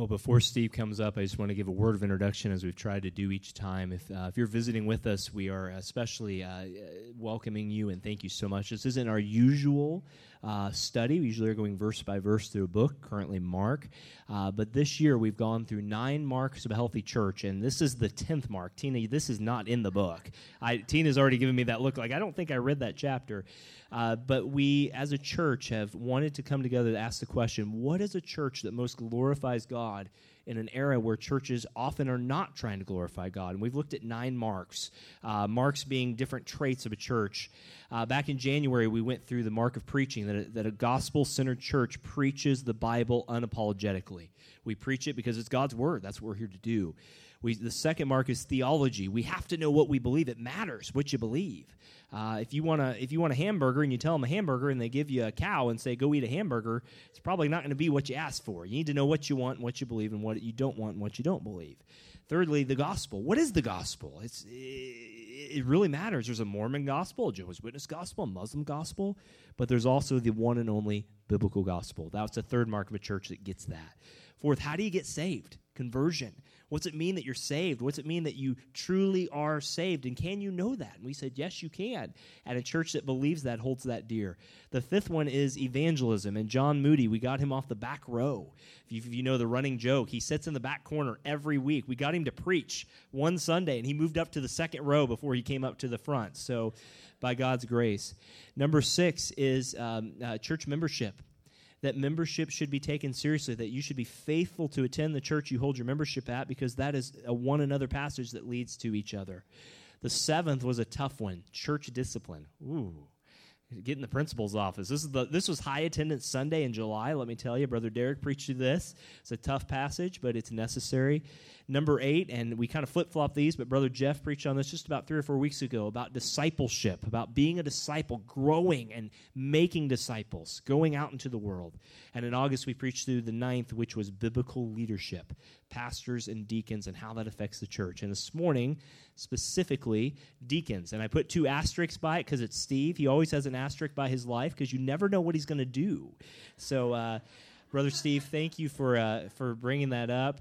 Well, before Steve comes up, I just want to give a word of introduction as we've tried to do each time. If, uh, if you're visiting with us, we are especially uh, welcoming you and thank you so much. This isn't our usual uh, study. We usually are going verse by verse through a book, currently Mark. Uh, but this year we've gone through nine marks of a healthy church, and this is the 10th mark. Tina, this is not in the book. I, Tina's already given me that look like I don't think I read that chapter. Uh, but we, as a church, have wanted to come together to ask the question what is a church that most glorifies God? In an era where churches often are not trying to glorify God. And we've looked at nine marks, uh, marks being different traits of a church. Uh, back in January, we went through the mark of preaching, that a, that a gospel centered church preaches the Bible unapologetically. We preach it because it's God's word, that's what we're here to do. We, the second mark is theology. We have to know what we believe. It matters what you believe. Uh, if you want to, if you want a hamburger and you tell them a hamburger and they give you a cow and say go eat a hamburger, it's probably not going to be what you asked for. You need to know what you want and what you believe and what you don't want and what you don't believe. Thirdly, the gospel. What is the gospel? It's it, really matters. There's a Mormon gospel, a Jehovah's Witness gospel, a Muslim gospel, but there's also the one and only biblical gospel. That's the third mark of a church that gets that. Fourth, how do you get saved? Conversion. What's it mean that you're saved? What's it mean that you truly are saved? And can you know that? And we said, yes, you can. And a church that believes that holds that dear. The fifth one is evangelism. And John Moody, we got him off the back row. If you, if you know the running joke, he sits in the back corner every week. We got him to preach one Sunday, and he moved up to the second row before he came up to the front. So, by God's grace. Number six is um, uh, church membership that membership should be taken seriously, that you should be faithful to attend the church you hold your membership at, because that is a one another passage that leads to each other. The seventh was a tough one church discipline. Ooh getting the principal's office. This is the this was high attendance Sunday in July. Let me tell you, Brother Derek preached you this. It's a tough passage, but it's necessary. Number eight, and we kind of flip flop these, but Brother Jeff preached on this just about three or four weeks ago about discipleship, about being a disciple, growing and making disciples, going out into the world. And in August, we preached through the ninth, which was biblical leadership, pastors and deacons, and how that affects the church. And this morning, specifically, deacons. And I put two asterisks by it because it's Steve. He always has an asterisk by his life because you never know what he's going to do. So, uh, Brother Steve, thank you for, uh, for bringing that up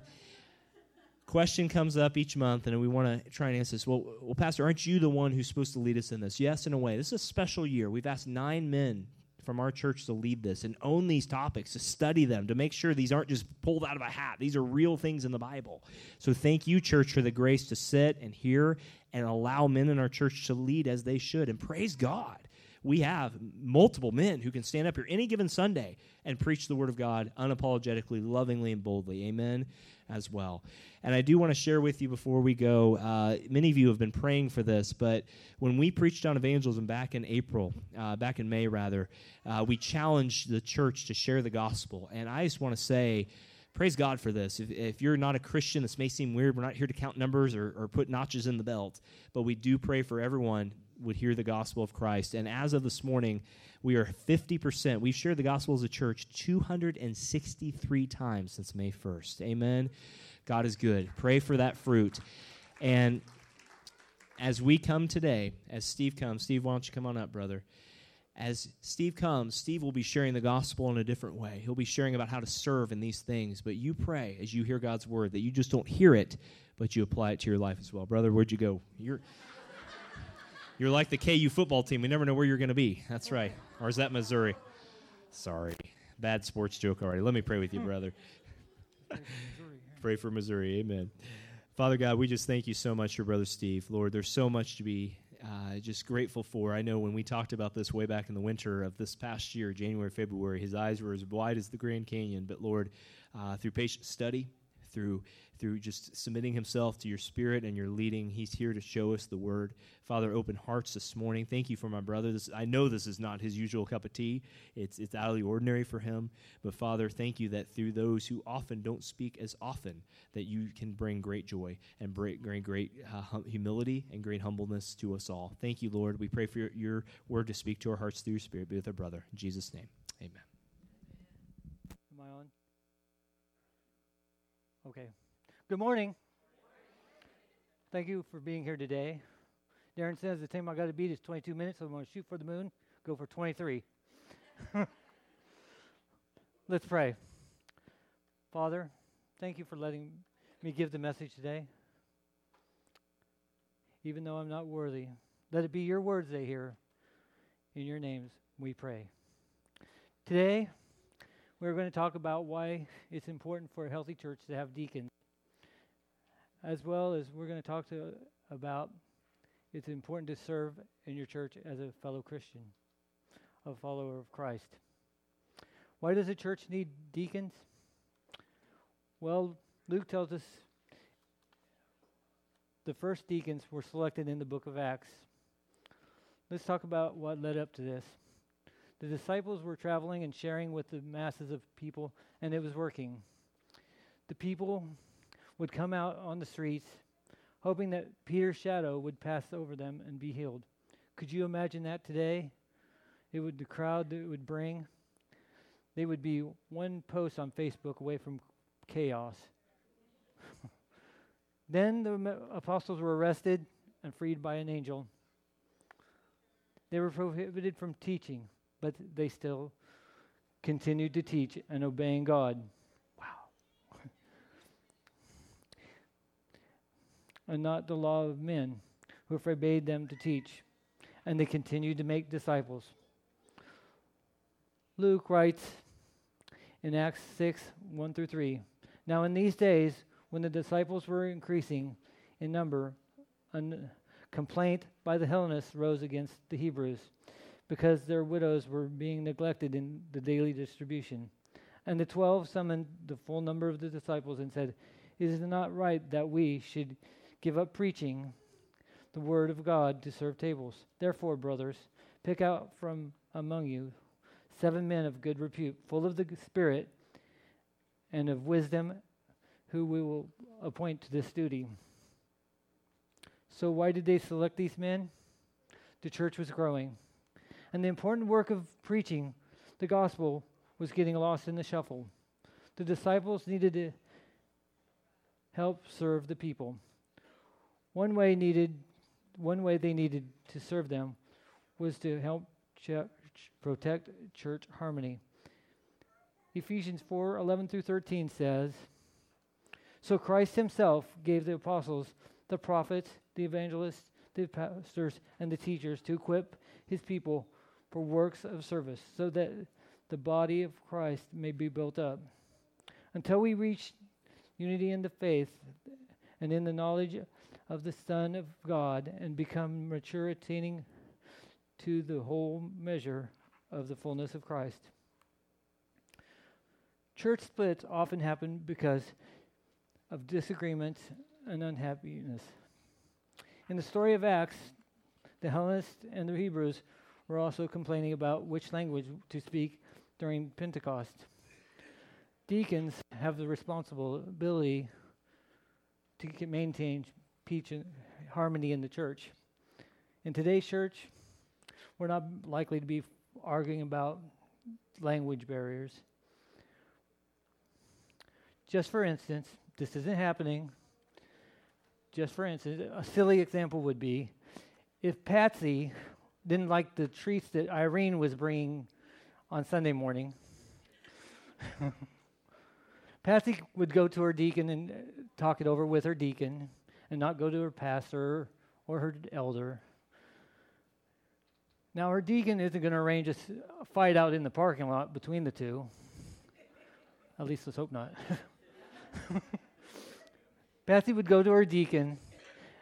question comes up each month, and we want to try and answer this. Well, well, Pastor, aren't you the one who's supposed to lead us in this? Yes, in a way. This is a special year. We've asked nine men from our church to lead this and own these topics, to study them, to make sure these aren't just pulled out of a hat. These are real things in the Bible. So thank you, church, for the grace to sit and hear and allow men in our church to lead as they should. And praise God we have multiple men who can stand up here any given Sunday and preach the Word of God unapologetically, lovingly, and boldly. Amen. As well. And I do want to share with you before we go. Uh, many of you have been praying for this, but when we preached on evangelism back in April, uh, back in May rather, uh, we challenged the church to share the gospel. And I just want to say, praise God for this. If, if, you're not a Christian, this may seem weird. We're not here to count numbers or, or put notches in the belt, but we do pray for everyone would hear the gospel of Christ. And as of this morning, we are 50%. We've shared the gospel as a church 263 times since May 1st. Amen. God is good. Pray for that fruit. And as we come today, as Steve comes, Steve, why don't you come on up, brother? As Steve comes, Steve will be sharing the gospel in a different way. He'll be sharing about how to serve in these things. But you pray as you hear God's word that you just don't hear it, but you apply it to your life as well. Brother, where'd you go? You're. You're like the KU football team. We never know where you're going to be. That's right. Or is that Missouri? Sorry. Bad sports joke already. Let me pray with you, brother. pray for Missouri. Amen. Father God, we just thank you so much for Brother Steve. Lord, there's so much to be uh, just grateful for. I know when we talked about this way back in the winter of this past year, January, February, his eyes were as wide as the Grand Canyon. But Lord, uh, through patient study, through through just submitting himself to your spirit and your leading. He's here to show us the word. Father, open hearts this morning. Thank you for my brother. This, I know this is not his usual cup of tea. It's it's out of the ordinary for him. But Father, thank you that through those who often don't speak as often, that you can bring great joy and bring great, great uh, humility and great humbleness to us all. Thank you, Lord. We pray for your, your word to speak to our hearts through your spirit. Be with our brother. In Jesus' name, amen. Am I on? Okay. Good morning. Thank you for being here today. Darren says the time I got to beat is 22 minutes, so I'm going to shoot for the moon, go for 23. Let's pray. Father, thank you for letting me give the message today. Even though I'm not worthy, let it be your words they hear. In your names we pray. Today, we're going to talk about why it's important for a healthy church to have deacons as well as we're going to talk to about it's important to serve in your church as a fellow Christian, a follower of Christ. Why does a church need deacons? Well, Luke tells us the first deacons were selected in the book of Acts. Let's talk about what led up to this. The disciples were traveling and sharing with the masses of people, and it was working. The people would come out on the streets, hoping that Peter's shadow would pass over them and be healed. Could you imagine that today? It would the crowd that it would bring. They would be one post on Facebook away from chaos. then the apostles were arrested and freed by an angel. They were prohibited from teaching, but they still continued to teach and obeying God. And not the law of men, who forbade them to teach. And they continued to make disciples. Luke writes in Acts 6 1 through 3 Now, in these days, when the disciples were increasing in number, a complaint by the Hellenists rose against the Hebrews because their widows were being neglected in the daily distribution. And the twelve summoned the full number of the disciples and said, Is it not right that we should give up preaching the word of God to serve tables. Therefore, brothers, pick out from among you seven men of good repute, full of the Spirit and of wisdom, who we will appoint to this duty. So, why did they select these men? The church was growing. And the important work of preaching the gospel was getting lost in the shuffle. The disciples needed to help serve the people. One way needed, one way they needed to serve them was to help ch- protect church harmony. Ephesians 4 11 through 13 says, So Christ himself gave the apostles, the prophets, the evangelists, the pastors, and the teachers to equip his people for works of service, so that the body of Christ may be built up. Until we reach unity in the faith and in the knowledge of the Son of God and become mature, attaining to the whole measure of the fullness of Christ. Church splits often happen because of disagreements and unhappiness. In the story of Acts, the Hellenists and the Hebrews were also complaining about which language to speak during Pentecost. Deacons have the responsibility to maintain and harmony in the church. In today's church, we're not likely to be arguing about language barriers. Just for instance, this isn't happening. Just for instance, a silly example would be if Patsy didn't like the treats that Irene was bringing on Sunday morning. Patsy would go to her deacon and talk it over with her deacon and not go to her pastor or her elder. Now, her deacon isn't going to arrange a fight out in the parking lot between the two. At least let's hope not. Patsy would go to her deacon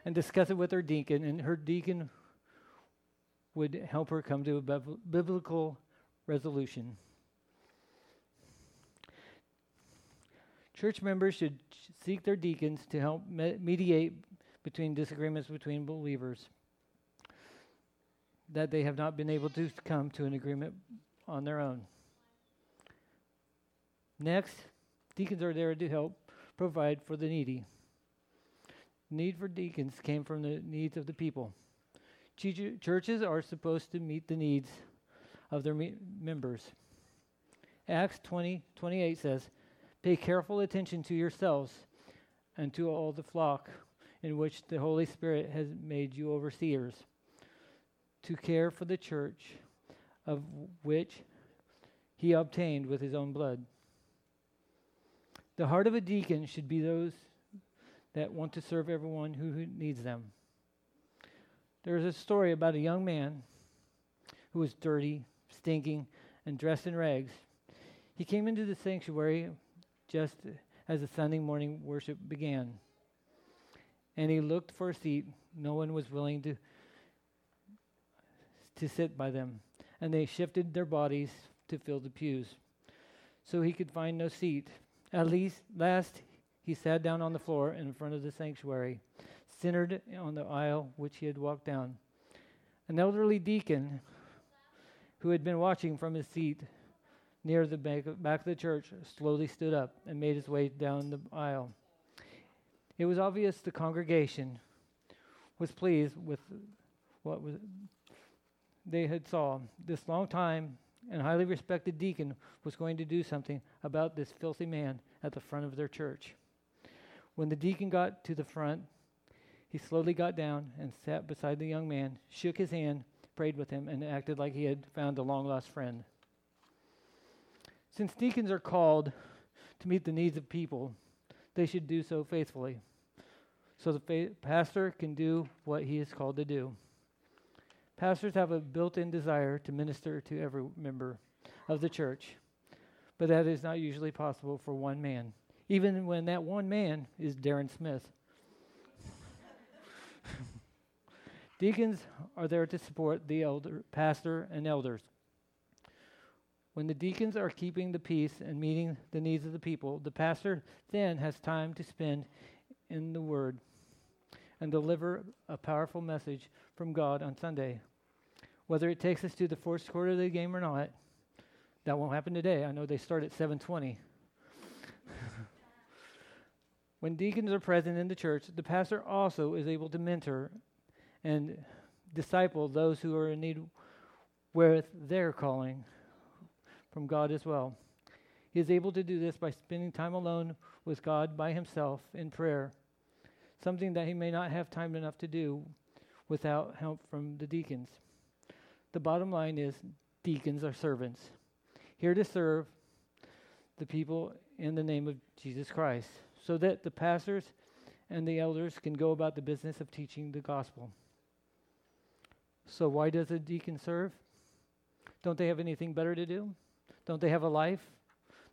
and discuss it with her deacon, and her deacon would help her come to a biblical resolution. Church members should seek their deacons to help mediate between disagreements between believers that they have not been able to come to an agreement on their own. Next, deacons are there to help provide for the needy. need for deacons came from the needs of the people. Churches are supposed to meet the needs of their me- members. Acts 20 28 says, Pay careful attention to yourselves and to all the flock in which the Holy Spirit has made you overseers, to care for the church of which he obtained with his own blood. The heart of a deacon should be those that want to serve everyone who needs them. There's a story about a young man who was dirty, stinking, and dressed in rags. He came into the sanctuary just as the Sunday morning worship began. And he looked for a seat. No one was willing to, to sit by them. And they shifted their bodies to fill the pews. So he could find no seat. At least last he sat down on the floor in front of the sanctuary, centered on the aisle which he had walked down. An elderly deacon who had been watching from his seat near the back of, the church slowly stood up and made his way down the aisle. It was obvious the congregation was pleased with what was they had saw. This long time and highly respected deacon was going to do something about this filthy man at the front of their church. When the deacon got to the front, he slowly got down and sat beside the young man, shook his hand, prayed with him, and acted like he had found a long lost friend. Since deacons are called to meet the needs of people, they should do so faithfully so the fa- pastor can do what he is called to do. Pastors have a built in desire to minister to every member of the church, but that is not usually possible for one man, even when that one man is Darren Smith. Deacons are there to support the elder, pastor and elders. When the deacons are keeping the peace and meeting the needs of the people, the pastor then has time to spend in the Word and deliver a powerful message from God on Sunday. Whether it takes us to the fourth quarter of the game or not, that won't happen today. I know they start at 720. when deacons are present in the church, the pastor also is able to mentor and disciple those who are in need with their calling from God as well. He is able to do this by spending time alone with God by himself in prayer something that he may not have time enough to do without help from the deacons. The bottom line is deacons are servants, here to serve the people in the name of Jesus Christ, so that the pastors and the elders can go about the business of teaching the gospel. So, why does a deacon serve? Don't they have anything better to do? Don't they have a life?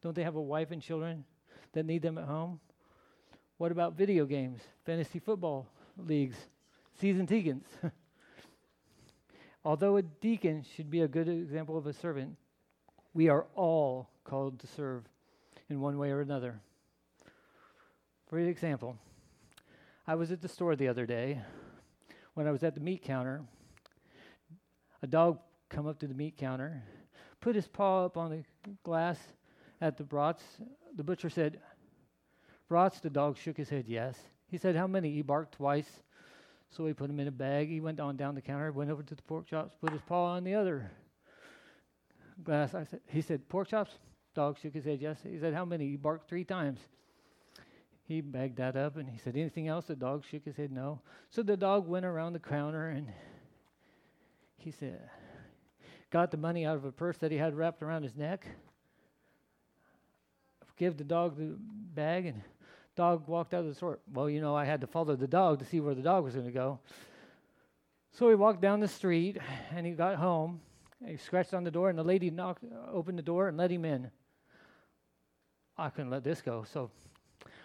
Don't they have a wife and children that need them at home? What about video games, fantasy football leagues, season deacons? Although a deacon should be a good example of a servant, we are all called to serve in one way or another. For example, I was at the store the other day. When I was at the meat counter, a dog come up to the meat counter, put his paw up on the glass at the brats. The butcher said, Brats, the dog shook his head, yes. He said, How many? He barked twice. So he put him in a bag. He went on down the counter, went over to the pork chops, put his paw on the other glass. I said, he said, pork chops? Dog shook his head, yes. He said, how many? He barked three times. He bagged that up and he said, anything else? The dog shook his head, no. So the dog went around the counter and he said, got the money out of a purse that he had wrapped around his neck, give the dog the bag and Dog walked out of the store. Well, you know, I had to follow the dog to see where the dog was going to go. So he walked down the street and he got home. He scratched on the door, and the lady knocked, opened the door and let him in. I couldn't let this go. So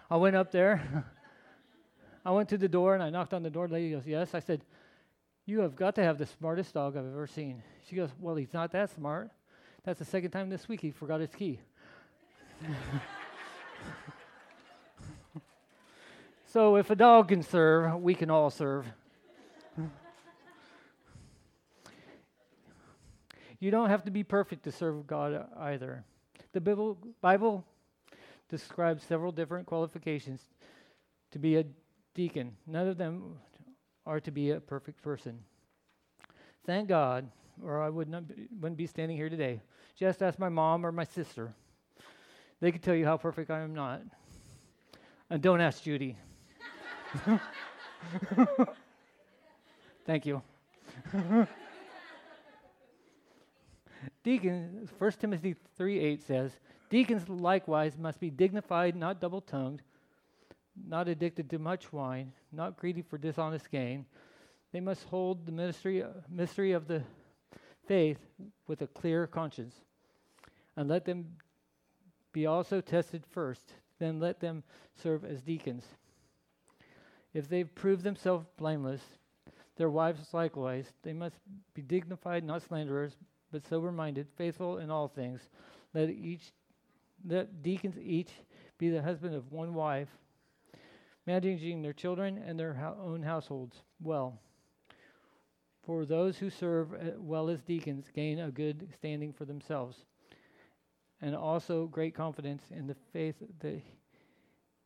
I went up there. I went to the door and I knocked on the door. The lady goes, Yes. I said, You have got to have the smartest dog I've ever seen. She goes, Well, he's not that smart. That's the second time this week he forgot his key. So if a dog can serve, we can all serve. you don't have to be perfect to serve God either. The Bible, Bible describes several different qualifications to be a deacon. None of them are to be a perfect person. Thank God, or I would not be, wouldn't be standing here today. Just ask my mom or my sister. They could tell you how perfect I am not. And don't ask Judy. Thank you. Deacons, 1 Timothy 3 8 says, Deacons likewise must be dignified, not double tongued, not addicted to much wine, not greedy for dishonest gain. They must hold the ministry, mystery of the faith with a clear conscience. And let them be also tested first, then let them serve as deacons. If they've proved themselves blameless, their wives likewise, they must be dignified, not slanderers, but sober minded, faithful in all things. Let each let deacons each be the husband of one wife, managing their children and their ho- own households well. For those who serve uh, well as deacons gain a good standing for themselves, and also great confidence in the faith that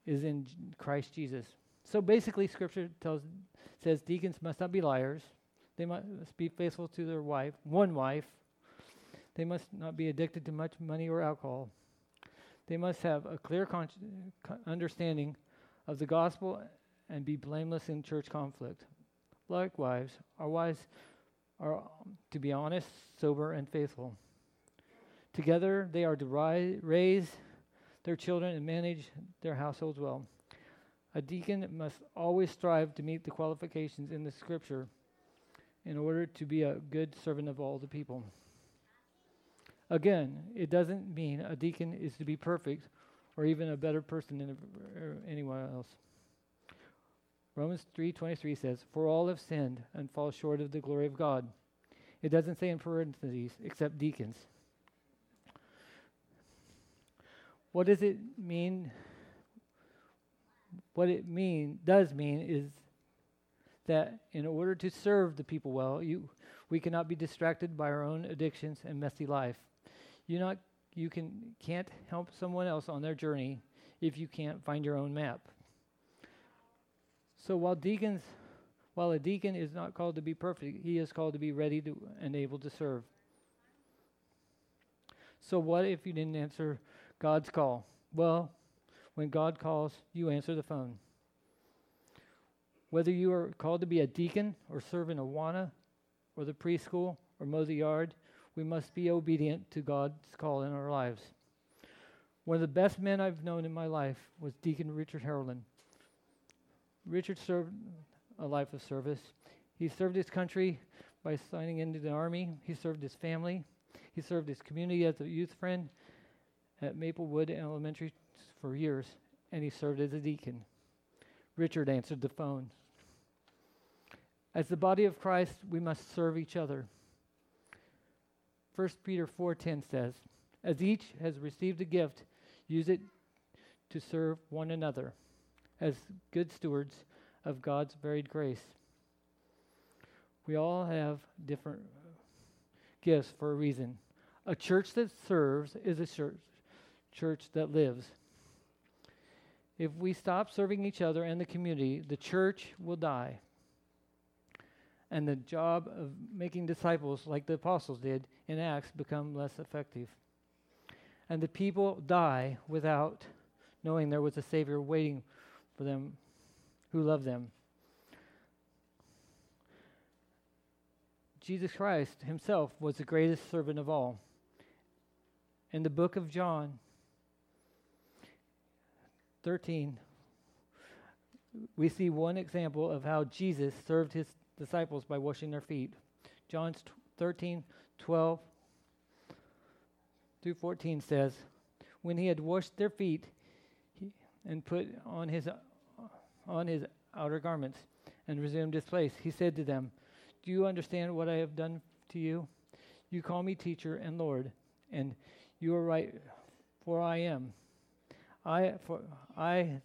is in Christ Jesus. So basically, Scripture tells says deacons must not be liars. They must be faithful to their wife, one wife. They must not be addicted to much money or alcohol. They must have a clear con- understanding of the gospel and be blameless in church conflict. Likewise, our wives are um, to be honest, sober, and faithful. Together, they are to ri- raise their children and manage their households well. A deacon must always strive to meet the qualifications in the scripture in order to be a good servant of all the people. Again, it doesn't mean a deacon is to be perfect or even a better person than er, anyone else. Romans 3:23 says, "For all have sinned and fall short of the glory of God." It doesn't say in parentheses except deacons. What does it mean? What it mean does mean is that in order to serve the people well, you we cannot be distracted by our own addictions and messy life. You not you can can't help someone else on their journey if you can't find your own map. So while deacons while a deacon is not called to be perfect, he is called to be ready to and able to serve. So what if you didn't answer God's call? Well, when God calls, you answer the phone. Whether you are called to be a deacon or serve in Awana or the preschool or mow the yard, we must be obedient to God's call in our lives. One of the best men I've known in my life was Deacon Richard Harlan. Richard served a life of service. He served his country by signing into the army. He served his family. He served his community as a youth friend at Maplewood Elementary for years, and he served as a deacon. Richard answered the phone. As the body of Christ, we must serve each other. 1 Peter 4:10 says, "As each has received a gift, use it to serve one another as good stewards of God's varied grace." We all have different gifts for a reason. A church that serves is a church, church that lives. If we stop serving each other and the community, the church will die. And the job of making disciples, like the apostles did in Acts, become less effective. And the people die without knowing there was a Savior waiting for them who loved them. Jesus Christ himself was the greatest servant of all. In the book of John 13, we see one example of how Jesus served his disciples by washing their feet. John 13, 12 through 14 says, When he had washed their feet he, and put on his, on his outer garments and resumed his place, he said to them, Do you understand what I have done to you? You call me teacher and Lord, and you are right, for I am. I for I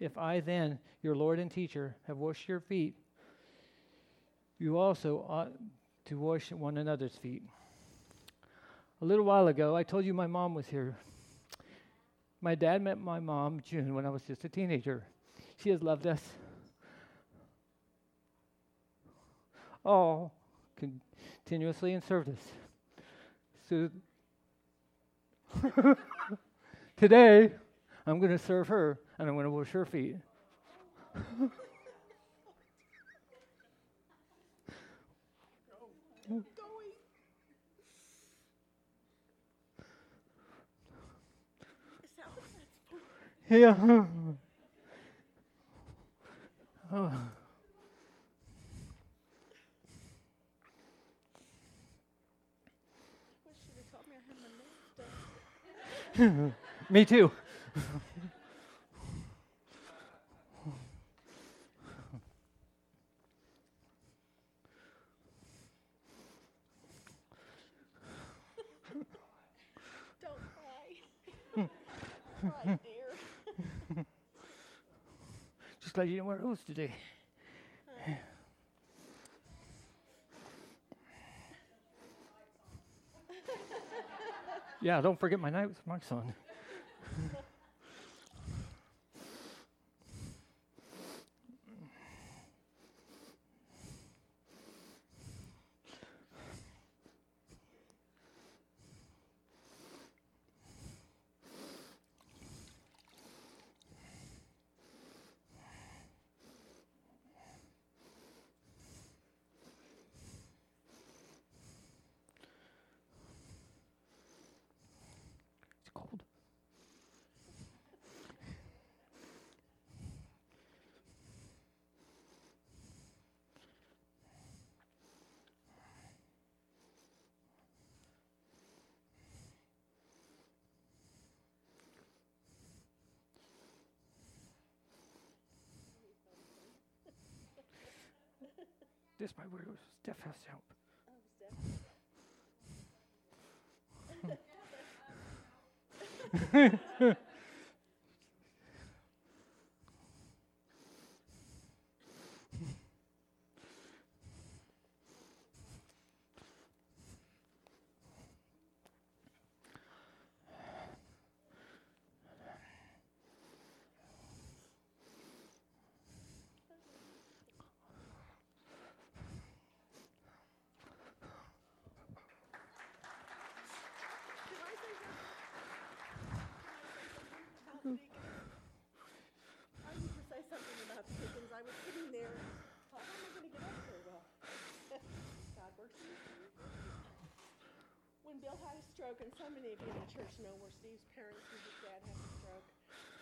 If I then, your Lord and teacher, have washed your feet, you also ought to wash one another's feet. A little while ago, I told you my mom was here. My dad met my mom, June, when I was just a teenager. She has loved us all continuously and served us. So today, I'm going to serve her and I'm going to wash her feet. Yeah. oh. Me too. Just glad you didn't wear those today. yeah, don't forget my night with my son. It's cold. This might work. Steph has to help. Oh, Can I say something? About the deacons? I need to say something about the deacons. I was sitting there, thought, how am I going to get up there? Well, God works in mysterious ways. When Bill had a stroke, and so many of you in the church know where Steve's parents and his dad had a stroke.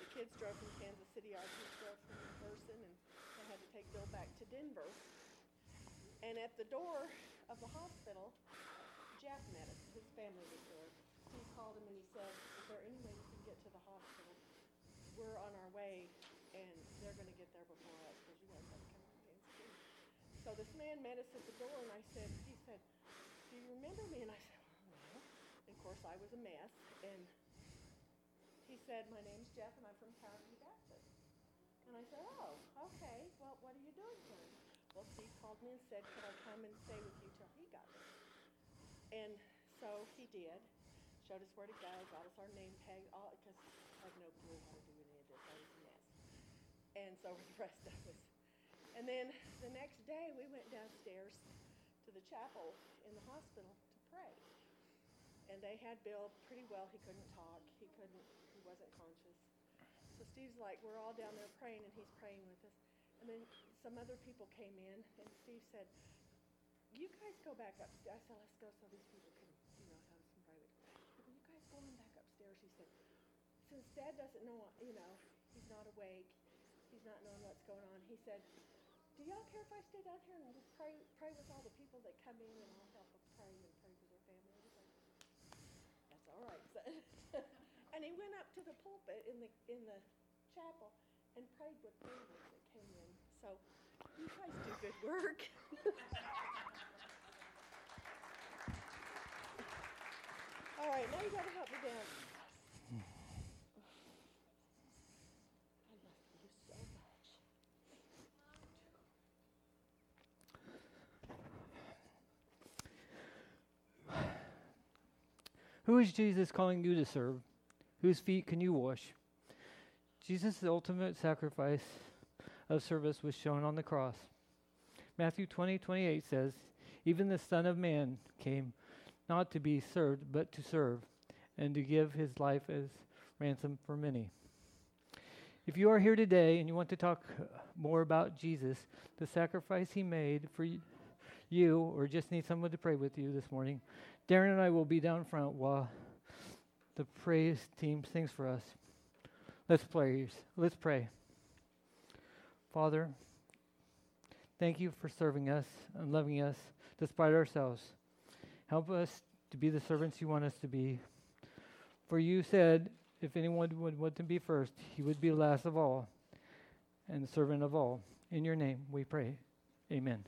The kids drove from Kansas City, our kids drove from Person, and they had to take Bill back to Denver. And at the door of the hospital, Jeff met us. His family was there. Steve called him and he said, "Is there any way you can get to the hospital? We're on our way, and they're going to get there before us because you guys have to come from Kansas City." So this man met us at the door, and I said, "He said, do you remember me?" And I said. Course, I was a mess, and he said, "My name's Jeff, and I'm from Tower Baptist." And I said, "Oh, okay. Well, what are you doing here?" Well, Steve called me and said, "Could I come and stay with you till he got there?" And so he did. Showed us where to go, got us our name tag, all because I had no clue how to do any of this. I was a mess. And so were the rest of us. And then the next day we went downstairs to the chapel in the hospital to pray. And they had Bill pretty well. He couldn't talk. He couldn't. He wasn't conscious. So Steve's like, we're all down there praying, and he's praying with us. And then some other people came in, and Steve said, "You guys go back up." I said, "Let's go so these people can, you know, have some private." Said, "You guys go on back upstairs." He said, "Since Dad doesn't know, you know, he's not awake, he's not knowing what's going on." He said, "Do y'all care if I stay down here and just pray, pray with all the people that come in, and I'll help them pray and pray for their family?" I was like, "That's all right." son." and he went up to the pulpit in the in the chapel and prayed with neighbors that came in. So you guys do good work. All right, now you gotta help me down. I love you so Who is Jesus calling you to serve? Whose feet can you wash? Jesus' ultimate sacrifice of service was shown on the cross. Matthew 20, 28 says, Even the Son of Man came not to be served, but to serve, and to give his life as ransom for many. If you are here today and you want to talk uh, more about Jesus, the sacrifice he made for you, or just need someone to pray with you this morning, Darren and I will be down front while the praise team sings for us. Let's pray. Let's pray. Father, thank you for serving us and loving us despite ourselves. Help us to be the servants you want us to be. For you said, if anyone would want to be first, he would be last of all and servant of all. In your name we pray. Amen.